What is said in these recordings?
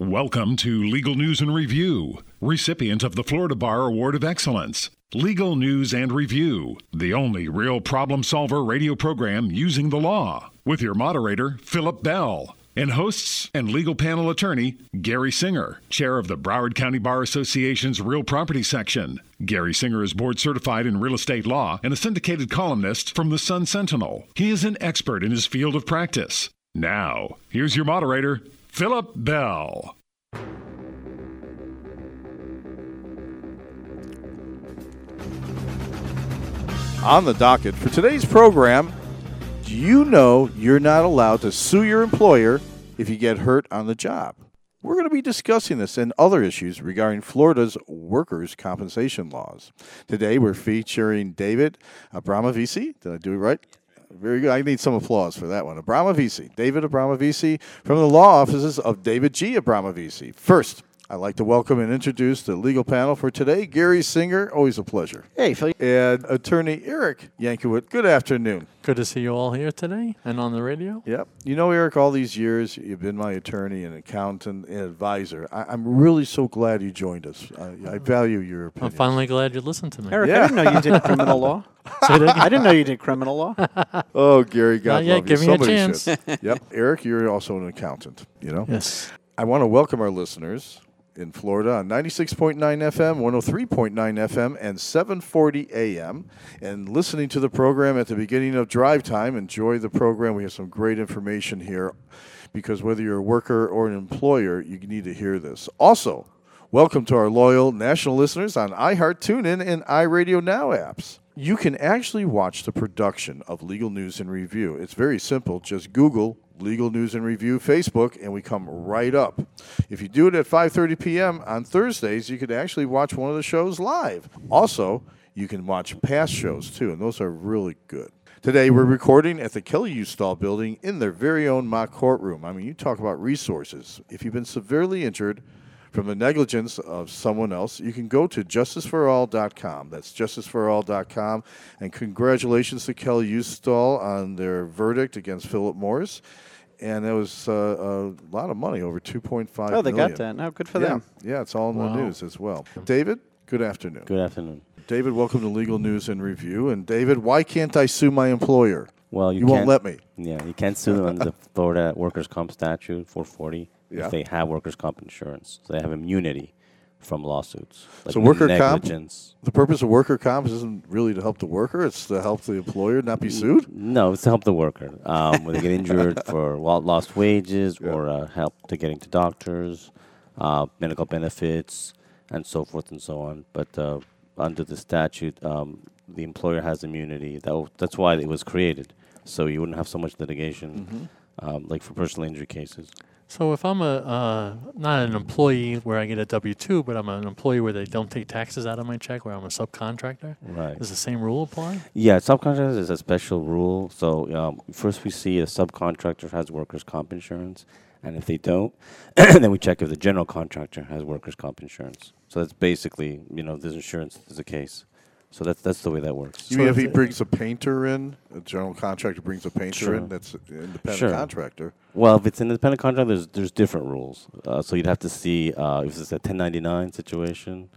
Welcome to Legal News and Review, recipient of the Florida Bar Award of Excellence. Legal News and Review, the only real problem solver radio program using the law, with your moderator, Philip Bell, and hosts and legal panel attorney, Gary Singer, chair of the Broward County Bar Association's Real Property Section. Gary Singer is board certified in real estate law and a syndicated columnist from the Sun Sentinel. He is an expert in his field of practice. Now, here's your moderator, Philip Bell. On the docket for today's program, do you know you're not allowed to sue your employer if you get hurt on the job? We're going to be discussing this and other issues regarding Florida's workers' compensation laws. Today, we're featuring David Abramovici. Did I do it right? Very good. I need some applause for that one. Abramovici, David Abramovici from the law offices of David G. Abramovici. First, I'd like to welcome and introduce the legal panel for today. Gary Singer, always a pleasure. Hey, Phil. And attorney Eric Yankovic. Good afternoon. Good to see you all here today and on the radio. Yep. You know, Eric, all these years you've been my attorney and accountant and advisor. I, am really so glad you joined us. I, I value your opinion. I'm finally glad you listened to me. Eric, Yeah. I didn't know you did criminal law. I didn't know you did criminal law. Oh, Gary, God Not yet. love you. Give me a chance. should. yep. Eric, you're also an accountant, you know? Yes. I want to welcome our listeners in Florida on 96.9 FM, 103.9 FM, and 740 AM. And listening to the program at the beginning of drive time, enjoy the program. We have some great information here because whether you're a worker or an employer, you need to hear this. Also, welcome to our loyal national listeners on iHeart, TuneIn, and iRadio Now apps. You can actually watch the production of Legal News and Review. It's very simple. Just Google Legal News and Review Facebook, and we come right up. If you do it at 5:30 p.m. on Thursdays, you could actually watch one of the shows live. Also, you can watch past shows too, and those are really good. Today, we're recording at the Kelley Uustal building in their very own mock courtroom. I mean, you talk about resources. If you've been severely injured from the negligence of someone else, you can go to justiceforall.com. That's justiceforall.com. And congratulations to Kelley Uustal on their verdict against Philip Morris. And that was uh, a lot of money, over 2.5 Oh, they million. got that. No, good for yeah, them. yeah, it's all in the news as well. David, good afternoon. Good afternoon. David, welcome to Legal News and Review. And David, why can't I sue my employer? Well, you, You won't can't- let me. Yeah, you can't sue them under the Florida Workers' Comp Statute 440 Yeah. if they have workers' comp insurance. So they have immunity from lawsuits. So worker comp? negligence. The purpose of worker comp isn't really to help the worker; it's to help the employer not be sued. No, it's to help the worker um, when they get injured for lost wages or uh, help to getting to doctors, uh, medical benefits, and so forth and so on. But uh, under the statute, um, the employer has immunity. That w- that's why it was created, so you wouldn't have so much litigation, um, like for personal injury cases. So if I'm a uh, not an employee where I get a W two, but I'm an employee where they don't take taxes out of my check, where I'm a subcontractor, Right. does the same rule apply? Yeah, subcontractors is a special rule. So um, first we see a subcontractor has workers' comp insurance, and if they don't, then we check if the general contractor has workers' comp insurance. So that's basically, you know, this insurance is the case. So that's that's the way that works. You mean if he brings a painter in, a general contractor brings a painter Sure. in, that's an independent Sure. contractor. Well, if it's an independent contractor, there's there's different rules. Uh, so you'd have to see uh, if it's a 1099 situation.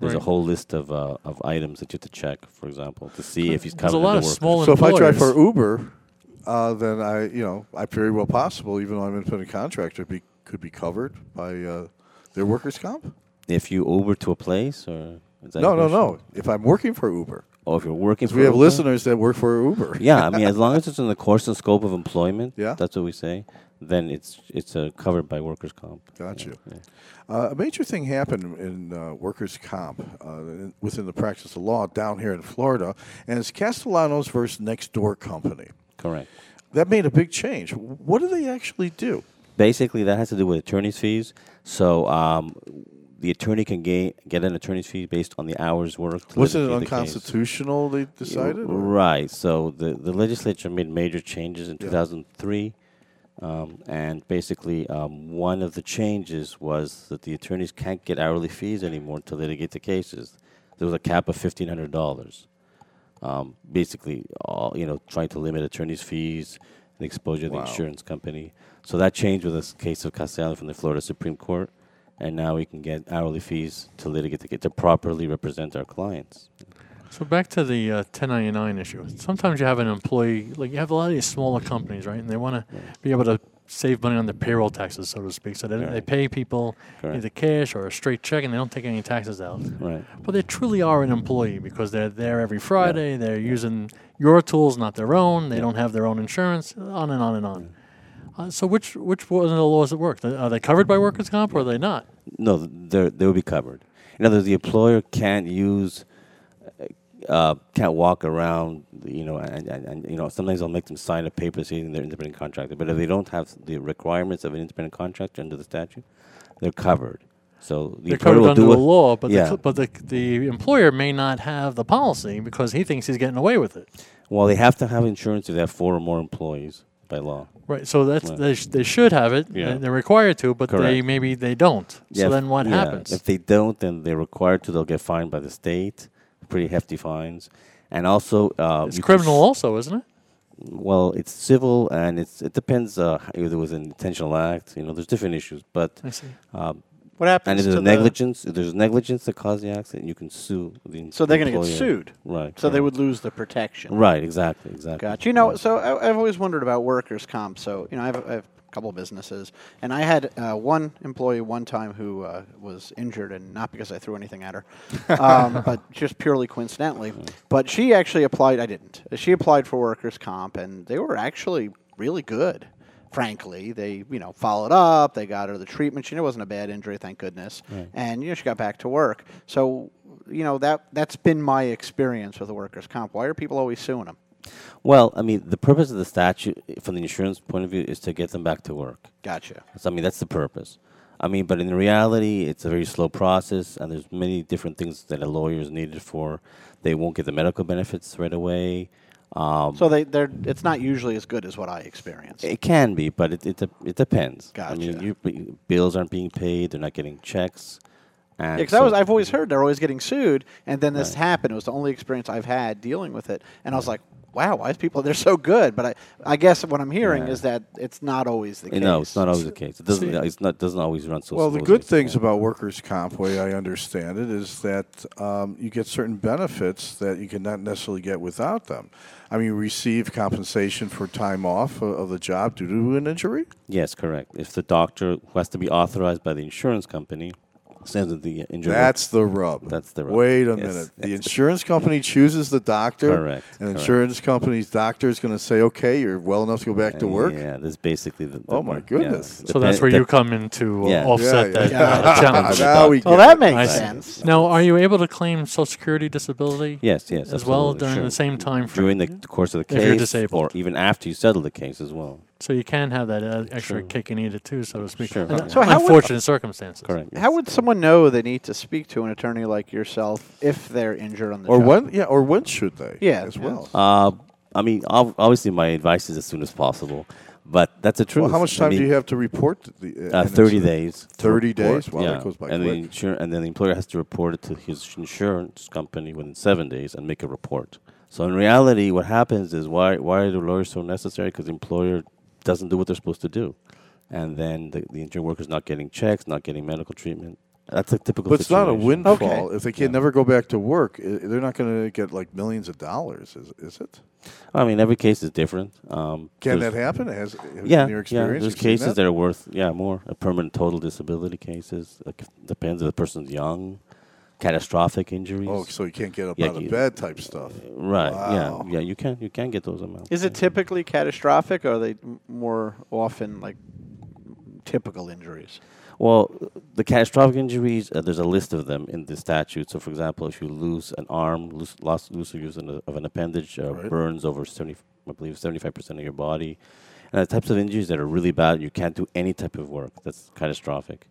There's a whole list of uh, of items that you have to check, for example, to see if he's There's covered a lot of workers' small So if I drive for. Uber, uh, then I, you know, I very well possible, even though I'm an independent contractor, be, could be covered by uh, their workers' comp. If you Uber to a place, or is that No, no, no. If I'm working for Uber, Oh, if you're working for we have Uber? listeners that work for Uber. Yeah, I mean, as long as it's in the course and scope of employment, Yeah. that's what we say. Then it's it's uh, covered by workers' comp. Got Yeah, you. yeah. Uh, a major thing happened in uh, workers' comp uh, in- within the practice of law down here in Florida, and it's Castellanos versus Next Door Company. Correct. That made a big change. What do they actually do? Basically, that has to do with attorney's fees. So um, the attorney can gain, get an attorney's fee based on the hours worked. Was it litigate the unconstitutional? They decided. Right. So the, the legislature made major changes in Yeah. 2003. Um, and basically, um, one of the changes was that the attorneys can't get hourly fees anymore to litigate the cases. There was a cap of $1,500. Um, basically, all, you know, trying to limit attorneys' fees and exposure of Wow. the insurance company. So that changed with this case of Castellano from the Florida Supreme Court, and now we can get hourly fees to litigate to get to properly represent our clients. So back to the uh, 1099 issue. Sometimes you have an employee, like you have a lot of these smaller companies, right? And they want to be able to save money on their payroll taxes, so to speak. So they, they pay people Correct. either cash or a straight check, and they don't take any taxes out. Right. But they truly are an employee because they're there every Friday. They're using your tools, not their own. They don't have their own insurance. On and on and on. Uh, so which which one of the laws that work? Are they covered by workers' comp or are they not? No, they they will be covered. In other words, the employer can't use, uh, can't walk around, you know, and, and, and you know, sometimes they'll make them sign a paper saying they're independent contractor. But if they don't have the requirements of an independent contractor under the statute, they're covered. So the They're covered will under do the law, but yeah. cl- but the the employer may not have the policy because he thinks he's getting away with it. Well, they have to have insurance if they have four or more employees by law. Right. So that's Right. they, sh- they should have it. Yeah. and They're required to, but they Correct. maybe they don't. So Yeah, if- then what yeah, happens? If they don't, then they're required to. They'll get fined by the state, pretty hefty fines, and also uh, it's you can criminal, s- also, isn't it? Well, it's civil, and it's it depends uh, if there was an intentional act. You know, there's different issues, but I see. um, What happens and if there's the, negligence, if there's negligence that caused the accident, you can sue the. So they're going to get sued. right? So they would lose the protection. Right, exactly, exactly. Gotcha. You know, so I, I've always wondered about workers' comp. So you know, I have, I have a couple of businesses, and I had uh, one employee one time who uh, was injured, and not because I threw anything at her, um, but just purely coincidentally. But she actually applied. I didn't. She applied for workers' comp, and they were actually really good. Frankly, they you know followed up. They got her the treatment. She knew it wasn't a bad injury, thank goodness. And you know she got back to work. So you know that that's been my experience with the workers' comp. Why are people always suing them? Well, I mean, the purpose of the statute, from the insurance point of view, is to get them back to work. Gotcha. So, I mean, that's the purpose. I mean, but in reality, it's a very slow process, and there's many different things that a lawyer is needed for. They won't get the medical benefits right away. Um, So they they're it's not usually as good as what I experienced. it can be, but it it, it depends. I mean, you, bills aren't being paid; they're not getting checks. And because I so- was I've always heard they're always getting sued, and then this Right. happened. It was the only experience I've had dealing with it, and I was like, "Wow, why is people they're so good?" But I I guess what I'm hearing Yeah. is that it's not always the case. No, it's not always the case. It doesn't. See- It's not. Doesn't always run so. Well, the good things can. about workers' comp, way I understand it, is that um, you get certain benefits that you cannot necessarily get without them. I mean, you receive compensation for time off of, of the job due to an injury. Yes, correct. If the doctor who has to be authorized by the insurance company sends in the injured. worker- That's the rub. That's the rub. Wait a Yes, minute. The insurance company chooses the doctor. Correct, And correct. insurance company's doctor is going to say, "Okay, you're well enough to go back to work." Yeah, that's basically the. the Oh, my yeah. goodness. So that's where Dep- you come in to uh, Yeah. offset Yeah, that yeah. uh, challenge. now we Well, that makes I see. sense. Now, are you able to claim Social Security disability Yes, yes, as well during sure. the same time frame? during the course of the If case, you're disabled. or even after you settle the case as well. So you can have that uh, extra Sure. cake and eat it too, so to speak. Sure. Under So how would- unfortunate circumstances. Correct. How would someone know they need to speak to an attorney like yourself if they're injured on the Or job? when? Yeah. Or when should they? Yeah, As yes. well. Uh, I mean, obviously, my advice is as soon as possible, but that's the truth. Well, how much I time do you have to report the? Uh, Uh, Thirty days. 30 days? Wow, yeah. that goes by and quick. The insur- and then the employer has to report it to his insurance company within seven days and make a report. So in reality, what happens is why why are the lawyers so necessary? Because the employer doesn't do what they're supposed to do, and then the, the injured worker's not getting checks, not getting medical treatment. That's a typical. But it's not a situation. windfall. Okay. If they can never go back to work, they're not going to get like millions of dollars, is, is it? I mean, every case is different. Um, Can that happen? Has Yeah, in your yeah. experience? There's cases that? that? are worth yeah more. A permanent total disability cases. Like, depends if the person's young. Catastrophic injuries. Oh, so you can't get up Yeah, out of you- bed type stuff. right. Wow. Yeah. Yeah. You can you can get those amounts. Is it typically catastrophic, or are they more often like typical injuries? Well, the catastrophic injuries, uh, there's a list of them in the statute. So, for example, if you lose an arm, lose, loss, loss or use an- of an appendage, uh, Right. burns over 70, I believe, 75% of your body. And the types of injuries that are really bad, you can't do any type of work. That's catastrophic.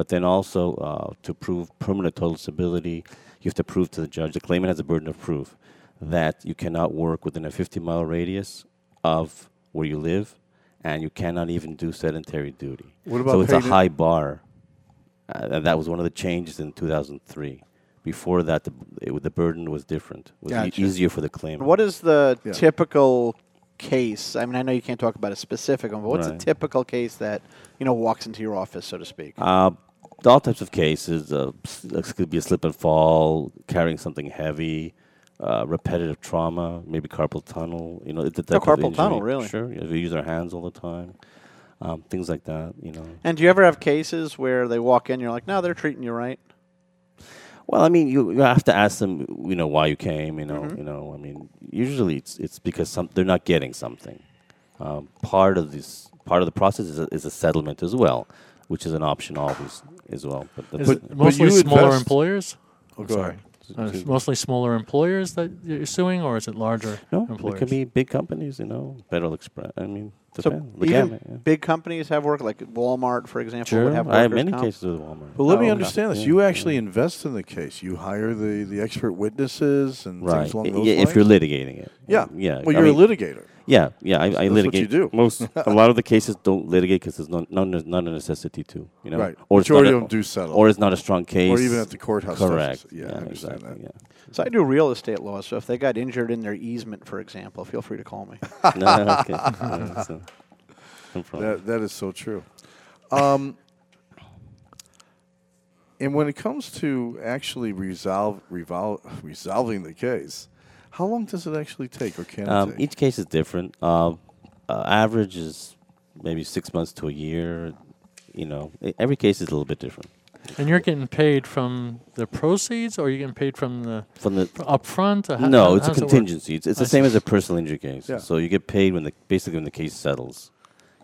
But then also, uh, to prove permanent total disability, you have to prove to the judge, the claimant has a burden of proof, that you cannot work within a 50 mile radius of where you live, and you cannot even do sedentary duty. What about so it's a high bar. Uh, that was one of the changes in 2003. Before that, the, it, the burden was different. It was e- easier for the claimant. What is the Yeah. typical case? I mean, I know you can't talk about a specific one, but what's a typical case that you know walks into your office, so to speak? Uh, all types of cases. Uh, this could be a slip and fall, carrying something heavy, uh, repetitive trauma, maybe carpal tunnel. You know, the type carpal tunnel, really? Sure. Yeah, we use our hands all the time. Um, things like that. You know. and do you ever have cases where they walk in, you're like, no, they're treating you right? Well, I mean, you, you have to ask them, you know, why you came. You know, Mm-hmm. you know. I mean, usually it's it's because some they're not getting something. Um, part of this part of the process is a, is a settlement as well, which is an option always as well. But, Is that's- it but mostly you smaller invest- employers? Oh, go ahead. Uh, it's mostly smaller employers that you're suing, or is it larger no, employers? it could be big companies. You know, Federal Express. I mean, So depends. The gamut, yeah. big companies have work, like Walmart, for example, would Sure, have I have many comp. cases with Walmart. But let Oh, me okay. understand this. Yeah, You yeah. actually invest in the case. You hire the, the expert witnesses and right. things along I- those yeah, lines. if you're litigating it. yeah, yeah. Well, I you're mean, a litigator. Yeah, yeah, I, I That's what you litigate. do. Most, a lot of the cases don't litigate because there's no, no, not a necessity to, you know. Right. Or it's Majority not of a- them do settle. Or it's not a strong case. Or even at the courthouse stuff is- Correct. yeah, I understand exactly. So I do real estate law. So if they got injured in their easement, for example, feel free to call me. No, okay. Yeah, so, no. That that is so true. Um, and when it comes to actually resolve, revol- resolving the case, how long does it actually take, or can it um, take? each case is different. Uh, uh, average is maybe six months to a year. You know, every case is a little bit different. and you're getting paid from the proceeds, or you're getting paid from the From the up front? How, no, how- it's a how's it contingency. It's, it's the same as a personal injury case. Yeah. So you get paid when the basically when the case settles,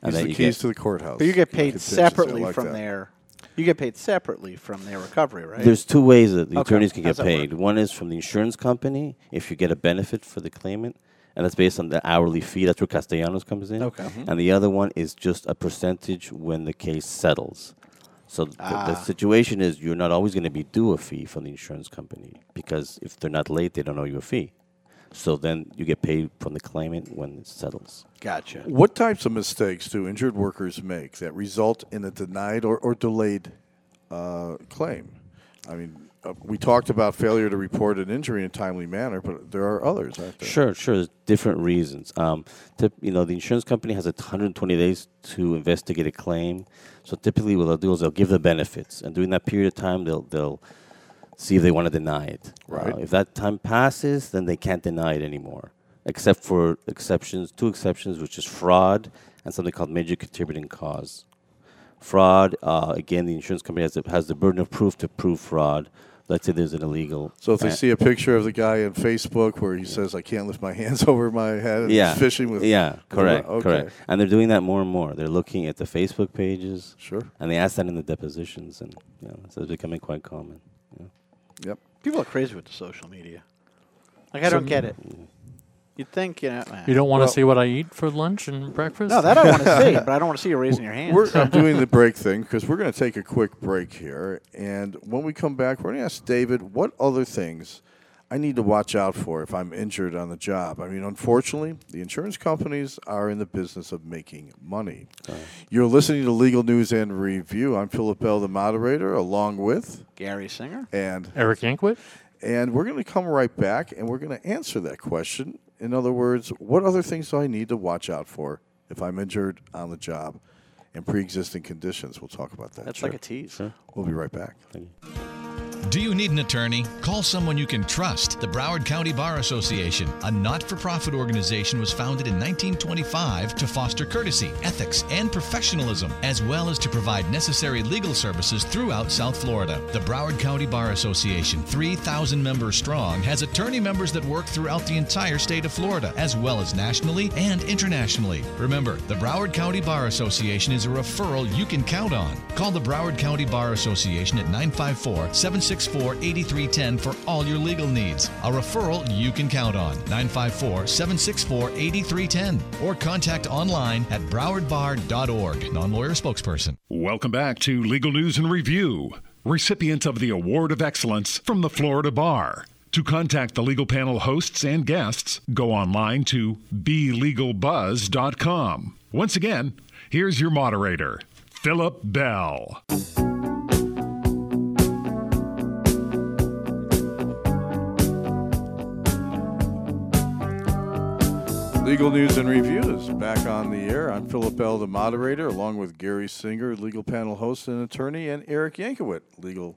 and It's then the you keys get to the courthouse. But you get paid separately like from that. their. You get paid separately from their recovery, right? There's two ways that the Okay. attorneys can How's get that work? paid. One is from the insurance company if you get a benefit for the claimant, and that's based on the hourly fee. That's where Castellanos comes in. Okay. Mhm. And the other one is just a percentage when the case settles. So th- the, Ah. situation is you're not always going to be due a fee from the insurance company because if they're not late, they don't owe you a fee. So then you get paid from the claimant when it settles. gotcha. What types of mistakes do injured workers make that result in a denied or, or delayed uh, claim? I mean, uh, we talked about failure to report an injury in a timely manner, but there are others, aren't there? Sure, sure. There's different reasons. Um, tip, you know, the insurance company has 120 days to investigate a claim. So typically, what they'll do is they'll give the benefits, and during that period of time, they'll they'll see if they want to deny it. Right. Uh, if that time passes, then they can't deny it anymore, except for exceptions, two exceptions, which is fraud and something called major contributing cause. Fraud, uh, again, the insurance company has the, has the burden of proof to prove fraud. Let's say there's an illegal. So if they see a picture of the guy on Facebook where he says, "I can't lift my hands over my head," and yeah, he's fishing with yeah, correct, okay. correct. And they're doing that more and more. They're looking at the Facebook pages, Sure. and they ask that in the depositions, and you know, so it's becoming quite common. Yeah. Yep. People are crazy with the social media. Like I don't get it. You'd think you know. eh. You don't want to Well- see what I eat for lunch and breakfast? No, that I want to see, but I don't want to see you raising your hand. We're I'm doing the break thing because we're going to take a quick break here, and when we come back, we're going to ask David what other things I need to watch out for if I'm injured on the job. I mean, unfortunately, the insurance companies are in the business of making money. You're listening to Legal News and Review. I'm Philip Bell, the moderator, along with Gary Singer. and Eric Yankwit? and we're going to come right back and we're going to answer that question. In other words, what other things do I need to watch out for if I'm injured on the job and pre existing conditions? We'll talk about that. That's like a tease. We'll be right back. Do you need an attorney? Call someone you can trust. The Broward County Bar Association, a not for profit organization, was founded in 1925 to foster courtesy, ethics, and professionalism, as well as to provide necessary legal services throughout South Florida. The Broward County Bar Association, 3,000 members strong, has attorney members that work throughout the entire state of Florida, as well as nationally and internationally. Remember, the Broward County Bar Association is a referral you can count on. Call the Broward County Bar Association at 954 764 8310 for all your legal needs. A referral you can count on. 954 764 8310. Or contact online at browardbar.org. Non lawyer spokesperson. Welcome back to Legal News and Review, recipient of the Award of Excellence from the Florida Bar. To contact the legal panel hosts and guests, go online to belegalbuzz.com. Once again, here's your moderator, Philip Bell. Legal News and Reviews back on the air. I'm Philip Bell, the moderator, along with Gary Singer, legal panel host and attorney, and Eric Yankowit, legal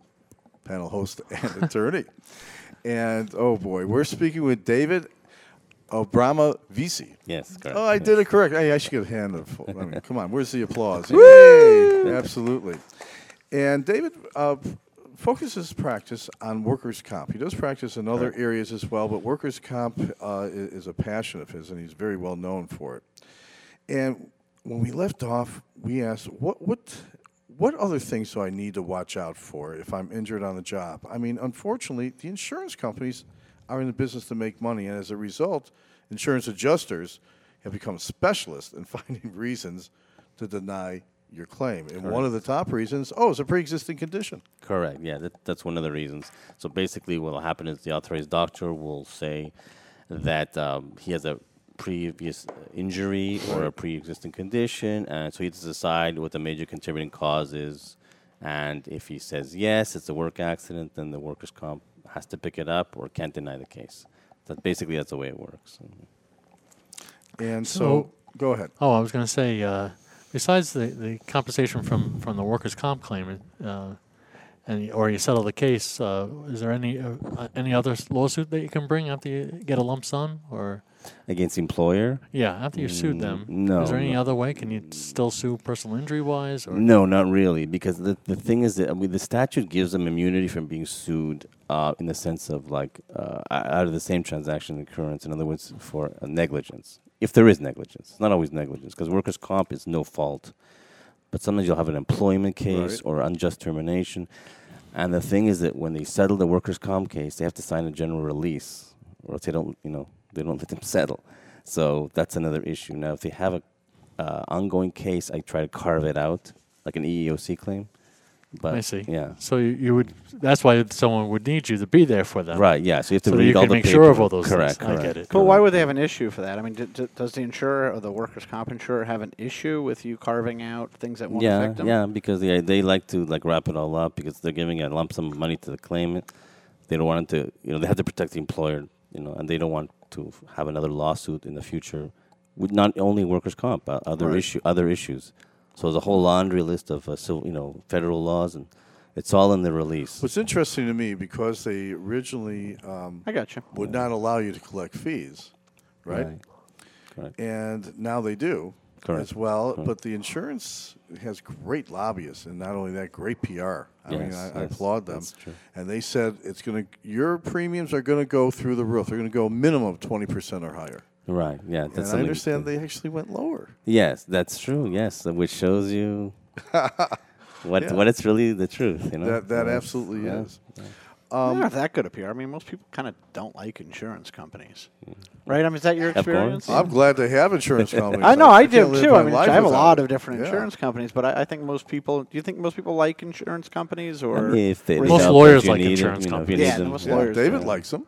panel host and attorney. And oh boy, we're speaking with David Obrama Visi. Yes, correct. Oh, I yes. did it correct. Hey, I should get a hand of. I mean, come on, where's the applause? Yay! Absolutely. And David uh, focuses practice on workers' comp. He does practice in other areas as well, but workers' comp uh, is a passion of his, and he's very well known for it. And when we left off, we asked, what, what, what other things do I need to watch out for if I'm injured on the job? I mean, unfortunately, the insurance companies are in the business to make money, and as a result, insurance adjusters have become specialists in finding reasons to deny your claim. And one of the top reasons, oh, it's a pre-existing condition. Correct. Yeah, that, that's one of the reasons. So basically, what will happen is the authorized doctor will say that um, he has a previous injury or a pre-existing condition, and so he has to decide what the major contributing cause is. And if he says yes, it's a work accident, then the workers' comp has to pick it up or can't deny the case. That basically that's the way it works. And so, So- go ahead. Oh, I was going to say, uh, besides the, the compensation from, from the workers' comp claim, uh, and or you settle the case, uh, is there any uh, uh, any other lawsuit that you can bring after you get a lump sum, or Against the employer? yeah, after you sued them? No, Is there any other way? Can you still sue personal injury wise? Or No, not really, because the the thing is that I mean, the statute gives them immunity from being sued uh, in the sense of like uh, out of the same transaction occurrence. In other words, for uh, negligence, if there is negligence, it's not always negligence, because workers' comp is no fault, but sometimes you'll have an employment case Right. or unjust termination. And the thing is that when they settle the workers' comp case, they have to sign a general release, or else they don't, you know, they don't let them settle. So that's another issue. Now, if they have a uh, ongoing case, I try to carve it out like an EEOC claim. But I see. Yeah. So you, you would. That's why someone would need you to be there for them. Right. Yeah. So you have to So that read you all can the make sure of all those correct, things. I get it. But why would they have an issue for that? I mean, d- d- does the insurer or the workers' comp insurer have an issue with you carving out things that won't yeah, affect them? yeah, because they they like to like wrap it all up because they're giving a lump sum of money to the claimant. They don't want it to, you know, they have to protect the employer, you know, and they don't want to have another lawsuit in the future with not only workers' comp, but other Right. issue, other issues. So there's a whole laundry list of uh, so you know federal laws, and it's all in the release. What's interesting to me because they originally um, I got you. would not allow you to collect fees, right? Correct. And now they do Correct. as well. Correct. But the insurance has great lobbyists, and not only that, great PR. I mean, Yes, I, I yes, applaud them. that's true. And they said it's going to your premiums are going to go through the roof. They're going to go minimum of twenty percent or higher. Right. Yeah. That's and I something- understand they actually went lower. Yes, that's true. Yes, which shows you what Yeah. what it's really the truth. You know. That that Yes, absolutely yeah. is. I Um, don't that could appear. I mean, most people kind of don't like insurance companies, right? I mean, is that your Of course. experience? I'm glad they have insurance companies. I know I, can't do live too. my I mean, life I have a without lot it. of different Yeah. insurance companies, but I, I think most people. Do you think most people like insurance companies, or I mean, if they, or they is Most it- help lawyers you like need it, insurance you know, if companies. you Yeah, them. most Yeah, lawyers, David yeah. likes them.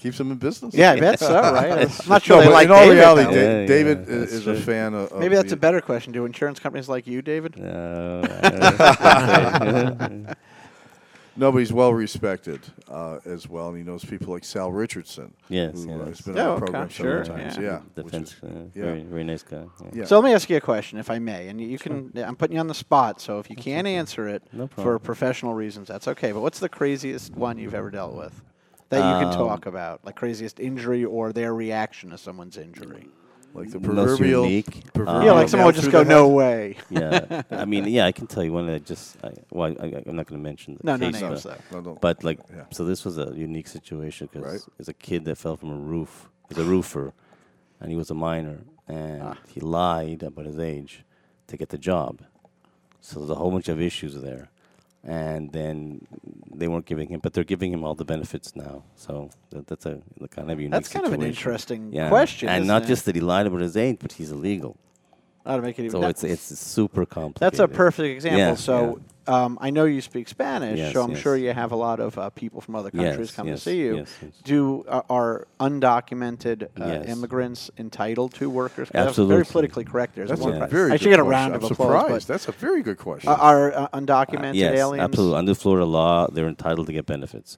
Keeps them in business. Yeah, I bet so, right? I'm not sure No, they but like in all David, reality, though. Yeah, yeah, David i- that's is true. a fan of. of Maybe that's the- a better question. Do insurance companies like you, David? No, No, but he's well respected uh, as well, and he knows people like Sal Richardson. Yes, who yes. uh, has been Oh, on the okay, several sure, times. yeah. Yeah, defense, is- uh, yeah. very very nice guy. Yeah. yeah. So let me ask you a question, if I may, and you can. I'm putting you on the spot, so if you can't answer it No for professional reasons, that's okay. But what's the craziest one you've ever dealt with that you can Um, talk about, like craziest injury or their reaction to someone's injury? like the Most proverbial. unique. proverbial yeah, like someone would just go, "No way." yeah, I mean, yeah, I can tell you one that just. I, well, I, I, I'm not going to mention the No, no case, names but, though. No, don't. but like, Yeah. so this was a unique situation because Right. there's a kid that fell from a roof. He's a roofer, and he was a minor, and Ah. he lied about his age to get the job. So there's a whole bunch of issues there, and then they weren't giving him, but they're giving him all the benefits now. So that, that's a kind of unique. That's kind of an interesting Yeah. question, and not it? just that he lied about his age, but he's illegal. How to make it even. So it's it's super complicated. That's a perfect example. Yeah, so Um, I know you speak Spanish, Yes, so I'm yes. sure you have a lot of uh, people from other countries Yes, come yes, to see you. yes, yes. Do uh, are undocumented uh, Yes. immigrants entitled to workers? 'Cause That's Absolutely. very politically correct. There's That's one a pri- very I should get a question. round of I'm applause. surprised. That's a very good question. uh, are uh, undocumented yes, aliens? absolutely. Under Florida law, they're entitled to get benefits.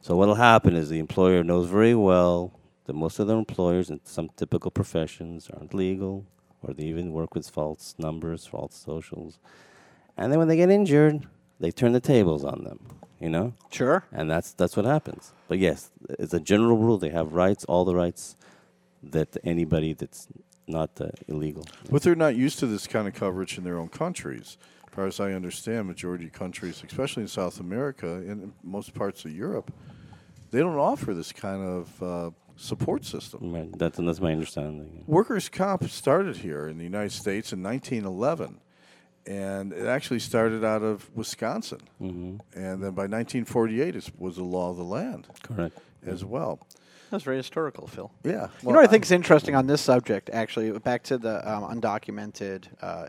So what'll happen is the employer knows very well that most of their employers in some typical professions aren't legal, or they even work with false numbers, false socials. And then when they get injured, they turn the tables on them, you know? Sure. And that's that's what happens. But yes, it's a general rule, they have rights, all the rights that anybody that's not uh, illegal. But they're not used to this kind of coverage in their own countries. As far as I understand, majority of countries, especially in South America and in most parts of Europe, they don't offer this kind of uh, support system. Right. That's that's my understanding. Workers' comp started here in the United States in 1911, and it actually started out of Wisconsin. hmm And then by 1948, it was the law of the land Correct. as well. That's very historical, Phil. Yeah. you know what I think is interesting on this subject, actually, back to the um, undocumented uh,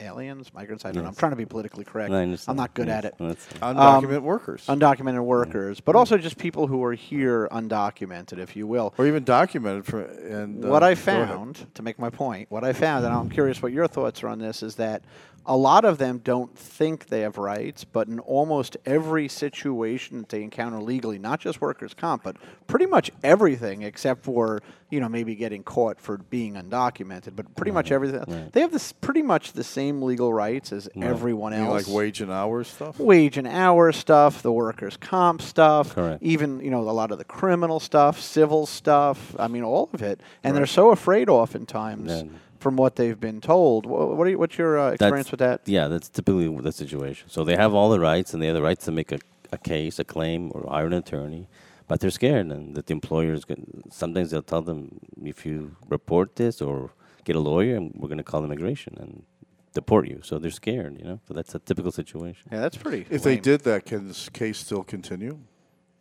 aliens, migrants. I don't know. I'm trying to be politically correct. I I'm not good at Yes, it. that's- undocumented workers, Undocumented workers, but also just people who are here undocumented, if you will. or even documented. For, and what uh, I found, to make my point, what I found, and I'm curious what your thoughts are on this, is that a lot of them don't think they have rights, but in almost every situation that they encounter legally, not just workers' comp, but pretty much everything except for, you know, maybe getting caught for being undocumented, but pretty much everything. right. They have this pretty much the same legal rights as everyone You mean else like wage and hour stuff. wage and hour stuff, the workers' comp stuff, Correct. even you know a lot of the criminal stuff, civil stuff. I mean, all of it, and they're so afraid oftentimes Then- from what they've been told. What, what are you, what's your uh, experience That's- with that? Yeah, that's typically the situation. So they have all the rights, and they have the rights to make a, a case, a claim, or hire an attorney, but they're scared, and that the employers can, sometimes they'll tell them if you report this or get a lawyer, and we're going to call immigration and deport you. So they're scared, you know. So that's a typical situation. Yeah, that's pretty. If they did that, can this case still continue?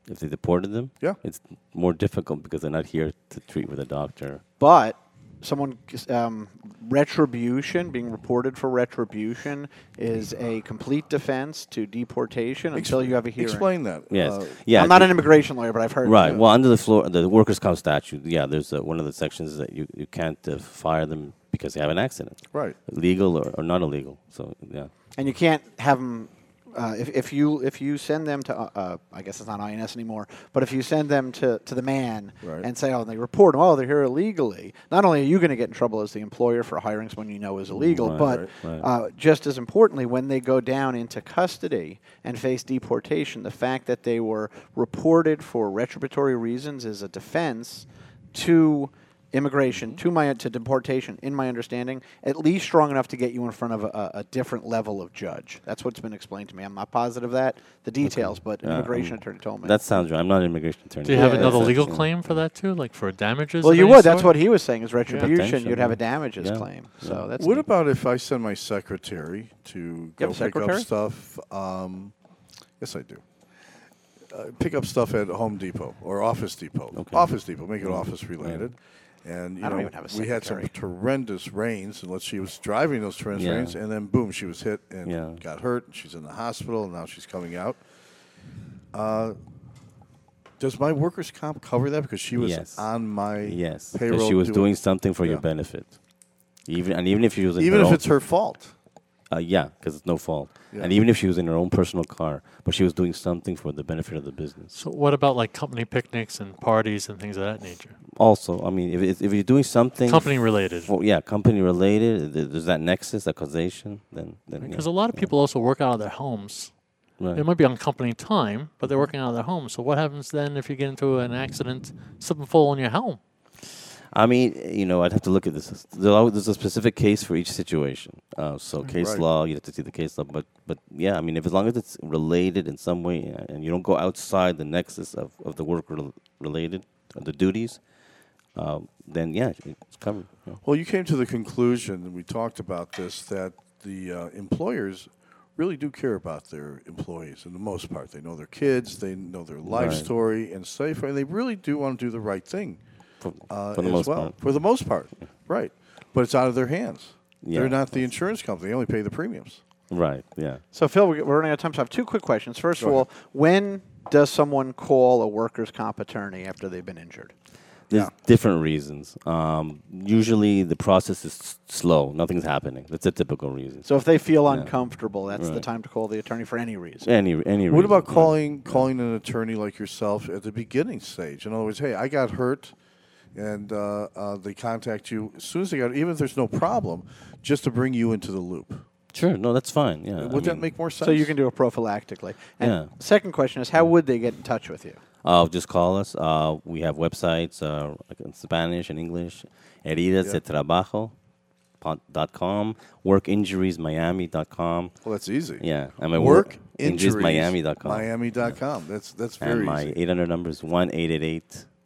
If they deported them, Yeah. it's more difficult because they're not here to treat with a doctor. but someone um, retribution being reported for retribution is a complete defense to deportation until you have a hearing. Explain that. Yes, Uh, yeah. I'm not an immigration lawyer, but I've heard. Right. Well, under the floor, the workers' comp statute, yeah, there's uh, one of the sections that you, you can't uh, fire them because they have an accident, right. legal or, or not illegal. So yeah, and you can't have them. Uh, if, if you if you send them to uh, uh, I guess it's not INS anymore, but if you send them to, to the man Right. and say, oh, they report them, oh, they're here illegally. Not only are you going to get in trouble as the employer for hiring someone you know is illegal, Right, but right. Uh, just as importantly, when they go down into custody and face deportation, the fact that they were reported for retributory reasons is a defense to immigration to my to deportation in my understanding at least strong enough to get you in front of a, a different level of judge that's what's been explained to me i'm not positive of that the details but an Yeah, immigration um, attorney told me that sounds right. I'm not an immigration attorney. Do you have Yeah, another that's- legal yeah. claim for that too, like for damages? well of you any would that's sort? what he was saying is retribution potentially, you'd have a yeah. damages Yeah, claim so that's What neat. about if I send my secretary to go have a pick secretary? up stuff? Um, yes, I do. Uh, pick up stuff at Home Depot or Office Depot. Okay. Office Depot, make it office related. And you I don't know, even have a we had some horrendous rains, and she was driving those horrendous Yeah. rains, and then boom, she was hit and Yeah. got hurt. And she's in the hospital, and now she's coming out. Uh, does my workers' comp cover that because she was Yes. on my Yes, payroll? she was doing something for Yeah. your benefit. Even and even if she was even if own, it's her fault? Uh, yeah, because it's no fault. Yeah. And even if she was in her own personal car, but she was doing something for the benefit of the business. So what about like company picnics and parties and things of that nature? Also, I mean, if if you're doing something Company related. for, yeah, company related, there's that nexus, that causation, then then yeah. Because a lot of people also work out of their homes. Right. It might be on company time, but they're working out of their home. So what happens then if you get into an accident, slip and fall in your home? I mean, you know, I'd have to look at this. There's a specific case for each situation. Uh, so case Right. law, you have to see the case law. But but yeah, I mean, if as long as it's related in some way, uh, and you don't go outside the nexus of, of the work rel- related, uh, the duties, um, then yeah, it's covered. yeah. Well, you came to the conclusion, and we talked about this, that the uh, employers really do care about their employees in the most part. They know their kids, they know their life Right. story, and safe, and they really do want to do the right thing For, uh, for the most well. part. For the most part, right. But it's out of their hands. Yeah. They're not the insurance company. They only pay the premiums. Right. Yeah. So, Phil, we're we're running out of time, so I have two quick questions. First of Go all, when does someone call a workers' comp attorney after they've been injured? There's Yeah. different reasons. Um, usually the process is s- slow. Nothing's happening. That's a typical reason. So, if they feel Yeah. uncomfortable, that's the time to call the attorney for any reason. Any any. What reason, about right. calling calling an attorney like yourself at the beginning stage? In other words, hey, I got hurt and uh, uh, they contact you as soon as they got, even if there's no problem, just to bring you into the loop. Sure. No, that's fine. Yeah. I Would that mean, make more sense? So you can do it prophylactically. And Yeah. second question is, how would they get in touch with you? Uh, just call us. Uh, we have websites uh, like in Spanish and English. Heridas Yeah. de trabajo pon- dot com, workinjuriesmiami.com. Well, that's easy. Yeah, and my Work work injuries. injuriesmiami.com. Miami.com. That's that's very and my easy. 800 number is 1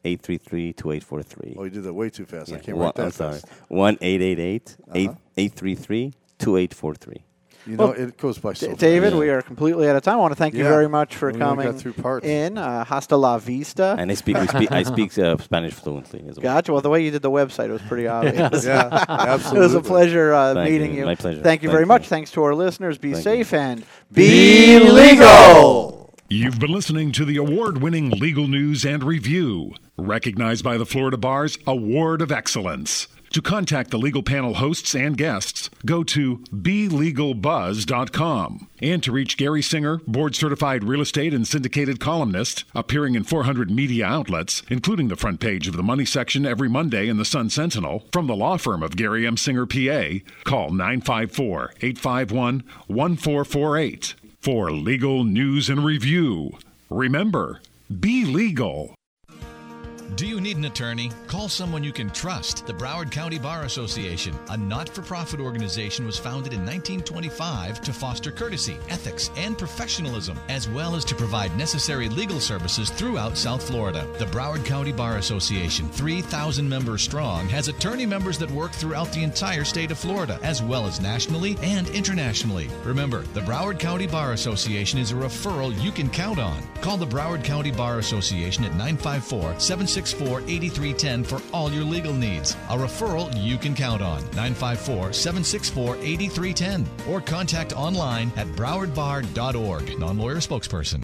888 833 2843. Oh, you did that way too fast. I can't One- write that I'm sorry. fast. 1 888 Uh-huh. 833 2843. You know, Well, it goes by so D- fast. David, Yeah. we are completely out of time. I want to thank you Yeah. very much for We coming through parts. in. Uh, hasta la vista. And I speak, speak I speak uh, Spanish fluently as well. Gotcha. Well, the way you did the website was pretty obvious. Yeah, it was a pleasure uh, meeting you. you. My pleasure. Thank you Thank very much. Thanks to our listeners. Be Thank safe you. and be legal. You've been listening to the award winning legal news and review, recognized by the Florida Bar's Award of Excellence. To contact the legal panel hosts and guests, go to BeLegalBuzz.com. And to reach Gary Singer, board certified real estate and syndicated columnist, appearing in 400 media outlets, including the front page of the Money section every Monday in the Sun Sentinel, from the law firm of Gary M. Singer, PA, call 954 851 1448 for legal news and review. Remember, be legal. Do you need an attorney? Call someone you can trust. The Broward County Bar Association, a not for profit organization, was founded in 1925 to foster courtesy, ethics, and professionalism, as well as to provide necessary legal services throughout South Florida. The Broward County Bar Association, 3,000 members strong, has attorney members that work throughout the entire state of Florida, as well as nationally and internationally. Remember, the Broward County Bar Association is a referral you can count on. Call the Broward County Bar Association at 954 764 8310 for all your legal needs. A referral you can count on. 954 764 8310. Or contact online at browardbar.org. Non lawyer spokesperson.